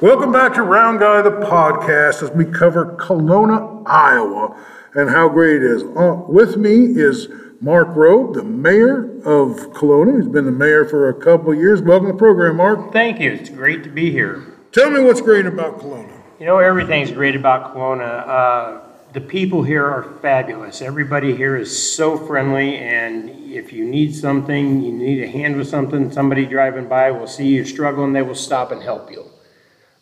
Welcome back to Round Guy, the podcast, as we cover Kalona, Iowa, and how great it is. Uh, with me is Mark Robe, the mayor of Kalona. He's been the mayor for a couple of years. Welcome to the program, Mark. Thank you. It's great to be here. Tell me what's great about Kalona. You know, everything's great about Kalona. Uh, the people here are fabulous. Everybody here is so friendly, and if you need something, you need a hand with something, somebody driving by will see you struggling, they will stop and help you.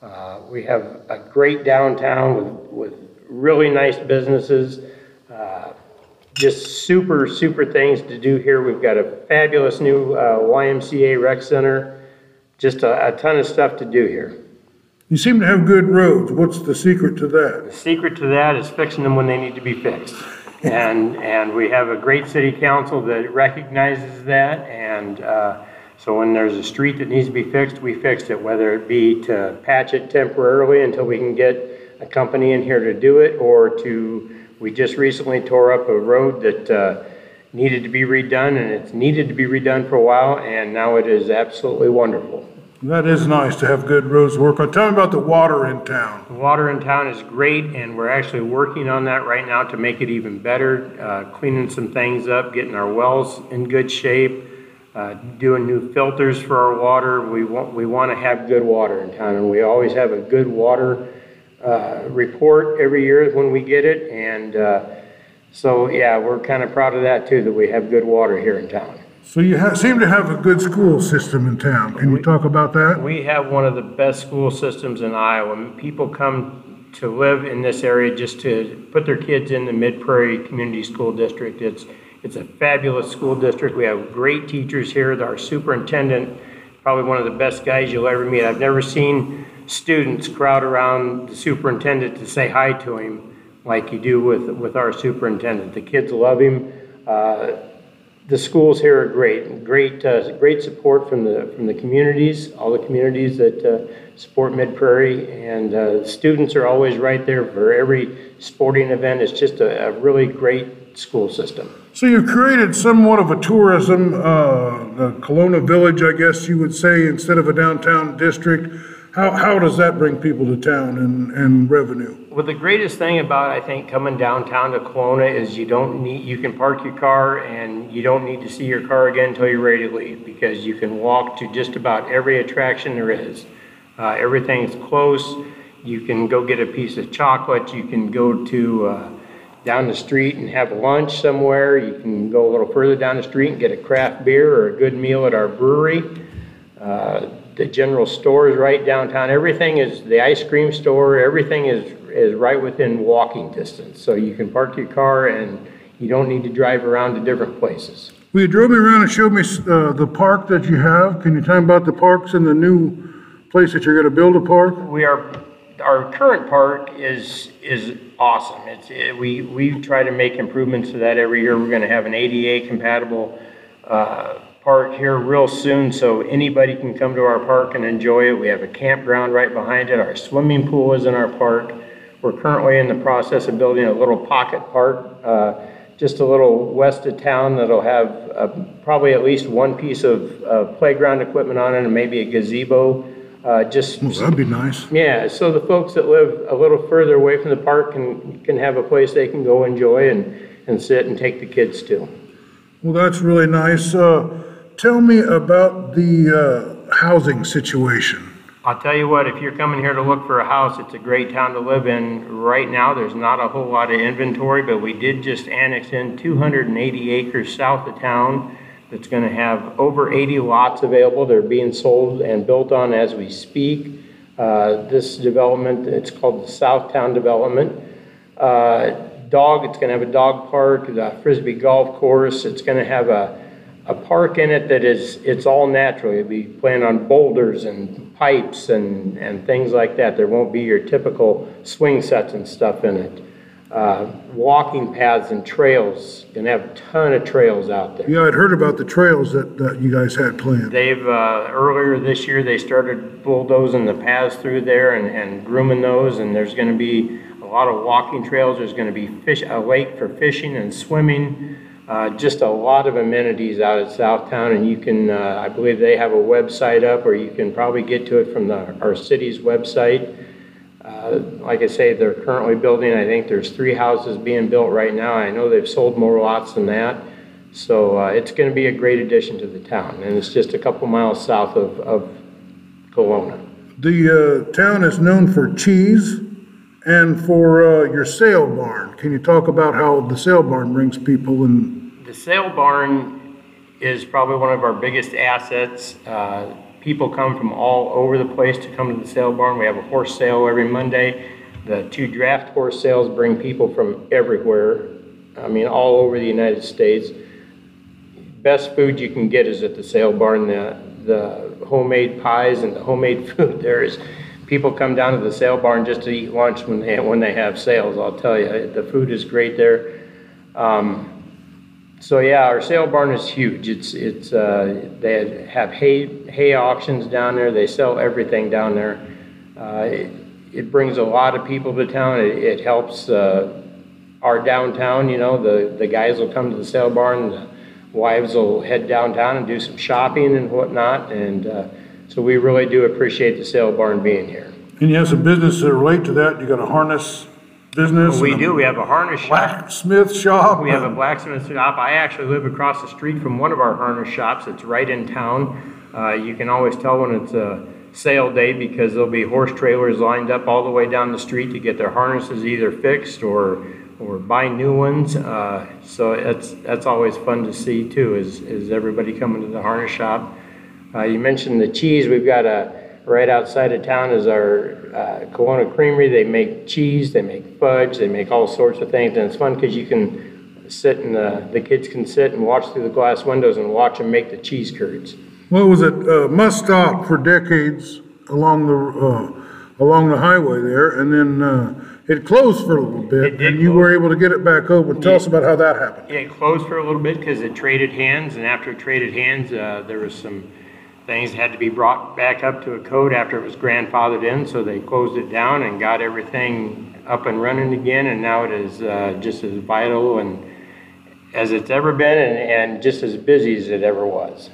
Uh, we have a great downtown with, with really nice businesses, uh, just super, super things to do here. We've got a fabulous new uh, YMCA rec center, just a, a ton of stuff to do here. You seem to have good roads. What's the secret to that? The secret to that is fixing them when they need to be fixed. And, and we have a great city council that recognizes that. And uh, so when there's a street that needs to be fixed, we fix it, whether it be to patch it temporarily until we can get a company in here to do it, or to, we just recently tore up a road that uh, needed to be redone, and it's needed to be redone for a while, and now it is absolutely wonderful. That is nice to have good roads work on. Tell me about the water in town. The water in town is great, and we're actually working on that right now to make it even better, uh, cleaning some things up, getting our wells in good shape, uh, doing new filters for our water. We want, we want to have good water in town, and we always have a good water uh, report every year when we get it. And uh, so, yeah, we're kind of proud of that too, that we have good water here in town. So you ha- seem to have a good school system in town. Can you talk about that? We have one of the best school systems in Iowa. People come to live in this area just to put their kids in the Mid Prairie Community School District. It's it's a fabulous school district. We have great teachers here. Our superintendent, probably one of the best guys you'll ever meet. I've never seen students crowd around the superintendent to say hi to him like you do with with our superintendent. The kids love him. Uh, the schools here are great, great, uh, great support from the from the communities, all the communities that uh, support Mid Prairie, and uh, students are always right there for every sporting event. It's just a, a really great school system. So you've created somewhat of a tourism, uh, the Kalona Village, I guess you would say, instead of a downtown district. How, how does that bring people to town and, and revenue? Well, the greatest thing about, I think, coming downtown to Kalona is you don't need, you can park your car and you don't need to see your car again until you're ready to leave because you can walk to just about every attraction there is. Uh, everything's close. You can go get a piece of chocolate. You can go to uh, down the street and have lunch somewhere. You can go a little further down the street and get a craft beer or a good meal at our brewery. Uh, the general store is right downtown. Everything is the ice cream store. Everything is is right within walking distance. So you can park your car and you don't need to drive around to different places. Well, you drove me around and showed me uh, the park that you have. Can you tell me about the parks and the new place that you're going to build a park? We are our current park is is awesome. It's it, we we try to make improvements to that every year. We're going to have an ADA compatible. Uh, park here real soon so anybody can come to our park and enjoy it. We have a campground right behind it. Our swimming pool is in our park. We're currently in the process of building a little pocket park uh, just a little west of town that'll have uh, probably at least one piece of uh, playground equipment on it and maybe a gazebo. Uh, just Well, that'd be nice. yeah, so the folks that live a little further away from the park can can have a place they can go enjoy and and sit and take the kids to. Well, that's really nice. Uh, tell me about the uh, housing situation. I'll tell you what, if you're coming here to look for a house, it's a great town to live in. Right now, there's not a whole lot of inventory, but we did just annex in 280 acres south of town that's going to have over 80 lots available. They're being sold and built on as we speak. Uh, this development, it's called the Southtown Development. Uh, dog, it's going to have a dog park, a frisbee golf course. It's going to have a a park in it that is, it's all natural. You'll be playing on boulders and pipes and, and things like that. There won't be your typical swing sets and stuff in it. Uh, walking paths and trails, gonna have a ton of trails out there. Yeah, I'd heard about the trails that, that you guys had planned. They've, uh, earlier this year, they started bulldozing the paths through there and, and grooming those, and there's gonna be a lot of walking trails. There's gonna be fish, a lake for fishing and swimming. Uh, just a lot of amenities out at Southtown, and you can, uh, I believe they have a website up, or you can probably get to it from the, our city's website. Uh, Like I say, they're currently building, I think there's three houses being built right now. I know they've sold more lots than that. So uh, it's going to be a great addition to the town, and it's just a couple miles south of, of Kalona. The uh, town is known for cheese and for uh, your sale barn. Can you talk about how the sale barn brings people in? The sale barn is probably one of our biggest assets. Uh, People come from all over the place to come to the sale barn. We have a horse sale every Monday. The two draft horse sales bring people from everywhere, I mean, all over the United States. Best food you can get is at the sale barn. The, the homemade pies and the homemade food there is, people come down to the sale barn just to eat lunch when they, when they have sales, I'll tell you. The food is great there. Um, so yeah, our sale barn is huge. It's, it's, uh, they have hay, hay auctions down there. They sell everything down there. Uh, it, it brings a lot of people to town. It, it helps, uh, our downtown, you know, the, the guys will come to the sale barn, the wives will head downtown and do some shopping and whatnot. And, uh, so we really do appreciate the sale barn being here. and you have some business that relate to that? You got a harness business? We and a do, we have a harness shop. Blacksmith shop? We have a blacksmith shop. I actually live across the street from one of our harness shops. It's right in town. Uh, you can always tell when it's a sale day because there'll be horse trailers lined up all the way down the street to get their harnesses either fixed or, or buy new ones. Uh, so it's, that's always fun to see too, is, is everybody coming to the harness shop. Uh, you mentioned the cheese. We've got a, right outside of town is our uh, Kalona Creamery. They make cheese, they make fudge, they make all sorts of things. And it's fun because you can sit and the, the kids can sit and watch through the glass windows and watch them make the cheese curds. What was it, uh, must stop for decades along the, uh, along the highway there, and then, uh, it closed for a little bit, It and you were able to get it back open. Tell us about how that happened. Yeah, it closed for a little bit because it traded hands, and after it traded hands, uh, there was some things had to be brought back up to a code after it was grandfathered in, so they closed it down and got everything up and running again, and now it is uh, just as vital and as it's ever been, and, and just as busy as it ever was.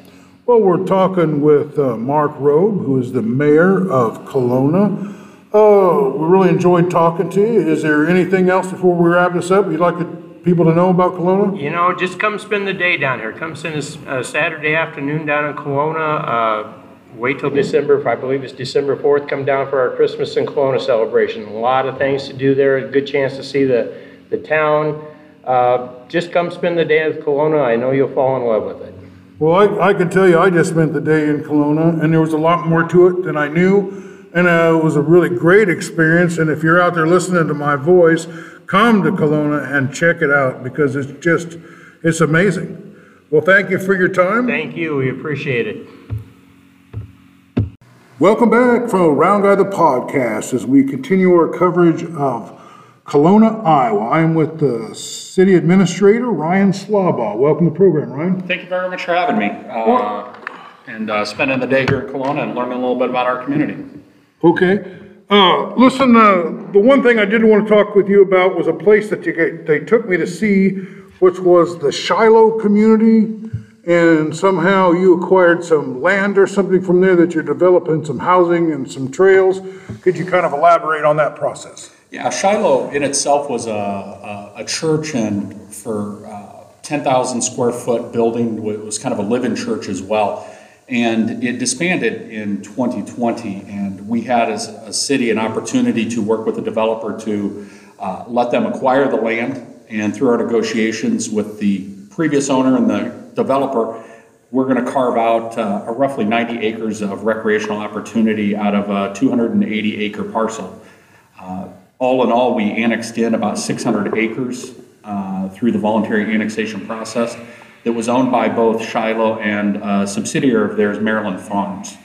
Well, we're talking with uh, Mark Robe, who is the mayor of Kalona. Uh, we really enjoyed talking to you. Is there anything else before we wrap this up you'd like to- people to know about Kalona? You know, just come spend the day down here. Come spend a Saturday afternoon down in Kalona. Uh, Wait till December, I believe it's December 4th, come down for our Christmas in Kalona celebration. A lot of things to do there, a good chance to see the, the town. Uh, Just come spend the day at Kalona. I know you'll fall in love with it. Well, I, I can tell you, I just spent the day in Kalona, and there was a lot more to it than I knew. And uh, it was a really great experience, and if you're out there listening to my voice, come to Kalona and check it out, because it's just, it's amazing. Well, thank you for your time. Thank you, we appreciate it. Welcome back from Round Guy the Podcast as we continue our coverage of Kalona, Iowa. I am with the City Administrator, Ryan Schlabaugh. Welcome to the program, Ryan. Thank you very much for having me, uh, and uh, spending the day here in Kalona and learning a little bit about our community. Okay. Uh, listen, uh, the one thing I did want to talk with you about was a place that you, they took me to see, which was the Shiloh community. And somehow you acquired some land or something from there that you're developing some housing and some trails. Could you kind of elaborate on that process? Yeah, Shiloh in itself was a, a, a church and for uh, 10,000 square foot building, it was kind of a live-in church as well. And it disbanded in 2020, and we had as a city an opportunity to work with a developer to uh, let them acquire the land. And through our negotiations with the previous owner and the developer, we're going to carve out uh, roughly 90 acres of recreational opportunity out of a 280 acre parcel. Uh, All in all, we annexed in about 600 acres uh, through the voluntary annexation process that was owned by both Shiloh and a subsidiary of theirs, Maryland Farms.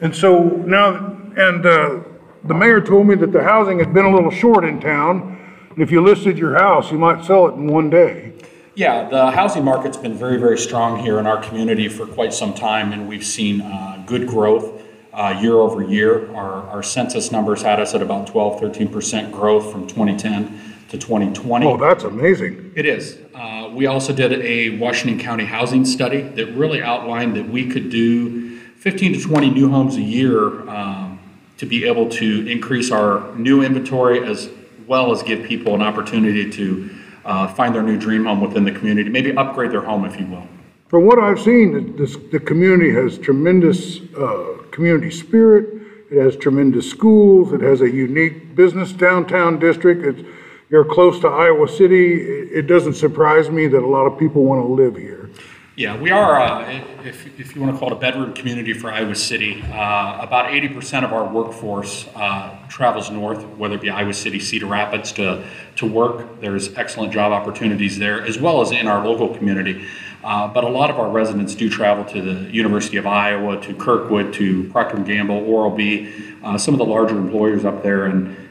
And so now, and uh, the mayor told me that the housing had been a little short in town. And if you listed your house, you might sell it in one day. Yeah, the housing market's been very, very strong here in our community for quite some time, and we've seen uh, good growth uh, year over year. Our, our census numbers had us at about 12, 13% growth from 2010 to 2020. Oh, that's amazing. It is. Uh, we also did a Washington County housing study that really outlined that we could do 15 to 20 new homes a year um, to be able to increase our new inventory as well as give people an opportunity to uh, find their new dream home within the community, maybe upgrade their home, if you will. From what I've seen, this, the community has tremendous uh, community spirit. It has tremendous schools. It has a unique business downtown district. It's, you're close to Iowa City. It, doesn't surprise me that a lot of people want to live here. Yeah, we are, uh, if, if you want to call it a bedroom community for Iowa City, uh, about 80% of our workforce uh, travels north, whether it be Iowa City, Cedar Rapids to, to work. There's excellent job opportunities there, as well as in our local community. Uh, but a lot of our residents do travel to the University of Iowa, to Kirkwood, to Procter & Gamble, Oral-B, uh, some of the larger employers up there, and,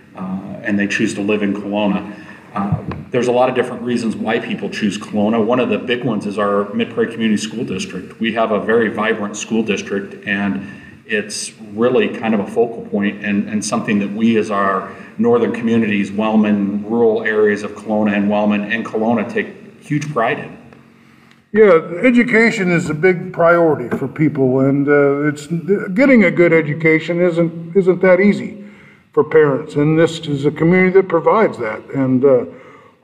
and they choose to live in Kalona. Uh, there's a lot of different reasons why people choose Kalona. One of the big ones is our Mid Prairie Community School District. We have a very vibrant school district, and it's really kind of a focal point and, and something that we, as our northern communities, Wellman, rural areas of Kalona and Wellman and Kalona, take huge pride in. Yeah, education is a big priority for people, and uh, it's getting a good education isn't isn't that easy for parents, and this is a community that provides that, and uh,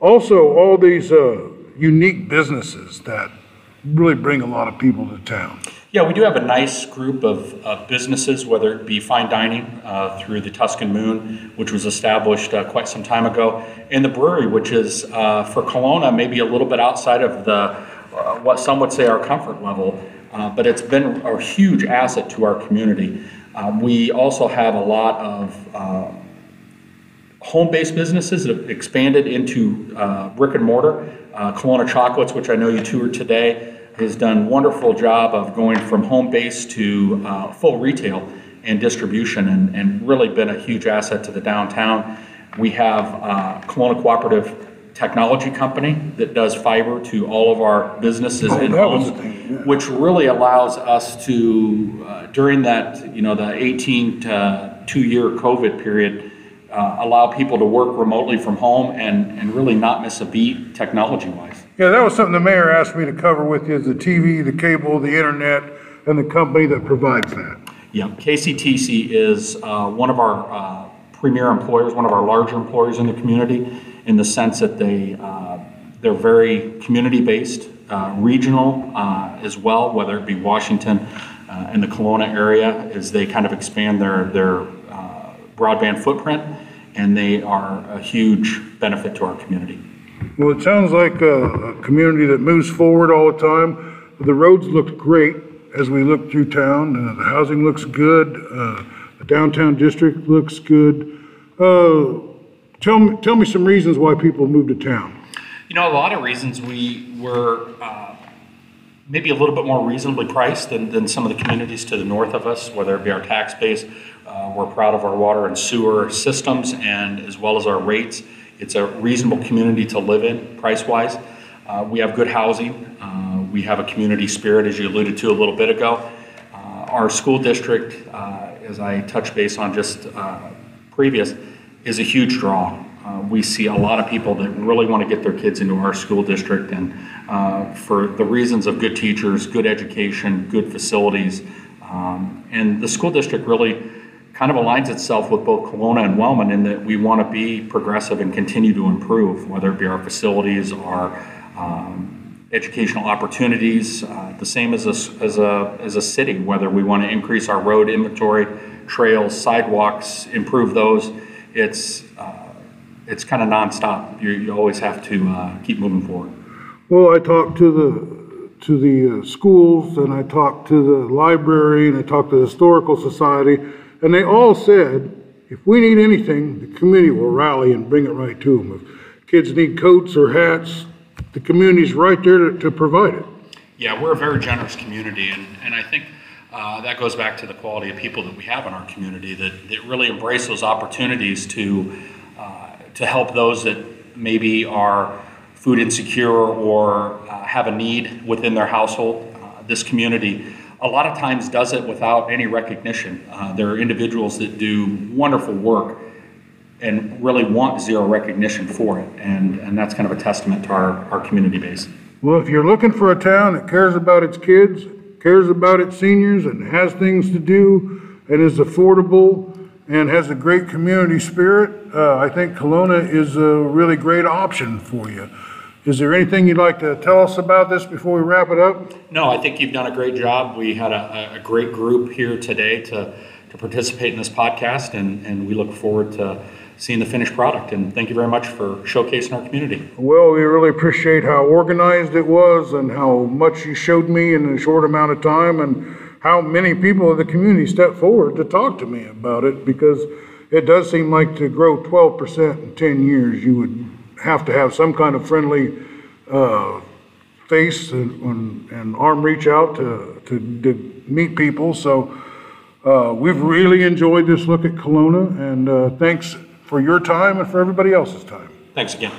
also all these uh, unique businesses that really bring a lot of people to town. Yeah, we do have a nice group of, of businesses, whether it be fine dining uh, through the Tuscan Moon, which was established uh, quite some time ago, and the brewery, which is uh, for Kalona maybe a little bit outside of the uh, what some would say our comfort level, uh, but it's been a huge asset to our community. Um, we also have a lot of uh, home-based businesses that have expanded into uh, brick and mortar. Uh, Kalona Chocolates, which I know you toured today, has done a wonderful job of going from home base to uh, full retail and distribution, and, and, really been a huge asset to the downtown. We have uh, Kalona Cooperative Technology Company that does fiber to all of our businesses Oh, and that was homes, the thing, yeah. which really allows us to, uh, during that, you know, the 18 to two-year COVID period, uh, allow people to work remotely from home and, and really not miss a beat technology-wise. Yeah, that was something the mayor asked me to cover with you: is the TV, the cable, the internet, and the company that provides that. Yeah, KCTC is uh, one of our uh, premier employers, one of our larger employers in the community, in the sense that they uh, they're very community-based, uh, regional uh, as well, whether it be Washington uh, and the Kalona area, as they kind of expand their their uh, broadband footprint, and they are a huge benefit to our community. Well, it sounds like a, a community that moves forward all the time. The roads look great as we look through town. The housing looks good. The downtown district looks good. Uh, tell me, tell me some reasons why people move to town. You know, a lot of reasons we were uh, maybe a little bit more reasonably priced than, than some of the communities to the north of us, whether it be our tax base. Uh, we're proud of our water and sewer systems and as well as our rates. It's a reasonable community to live in price wise. Uh, we have good housing. Uh, we have a community spirit, as you alluded to a little bit ago. Uh, our school district, uh, as I touched base on just previous, is a huge draw. Uh, we see a lot of people that really want to get their kids into our school district, and uh, for the reasons of good teachers, good education, good facilities, um, and the school district really kind of aligns itself with both Kalona and Wellman in that we want to be progressive and continue to improve, whether it be our facilities, our um, educational opportunities, uh, the same as a, as, a, as a city, whether we want to increase our road inventory, trails, sidewalks, improve those. It's, uh, it's kind of nonstop. You, you always have to uh, keep moving forward. Well, I talked to the to the uh, schools, and I talked to the library, and I talked to the historical society, and they all said, if we need anything, the community will rally and bring it right to them. If kids need coats or hats, the community's right there to, to provide it. Yeah, we're a very generous community, and, and I think uh, that goes back to the quality of people that we have in our community that, that really embrace those opportunities to, uh, to help those that maybe are food insecure or uh, have a need within their household. Uh, this community a lot of times does it without any recognition. Uh, there are individuals that do wonderful work and really want zero recognition for it. And, and that's kind of a testament to our, our community base. Well, if you're looking for a town that cares about its kids, cares about its seniors, and has things to do, and is affordable, and has a great community spirit, uh, I think Kalona is a really great option for you. Is there anything you'd like to tell us about this before we wrap it up? No, I think you've done a great job. We had a, a great group here today to, to participate in this podcast, and, and we look forward to seeing the finished product. And thank you very much for showcasing our community. Well, we really appreciate how organized it was and how much you showed me in a short amount of time and how many people in the community stepped forward to talk to me about it because it does seem like to grow 12% in 10 years, you would have to have some kind of friendly uh, face and, and- arm reach out to, to, to meet people. So uh, we've really enjoyed this look at Kalona and uh, thanks for your time and for everybody else's time. Thanks again.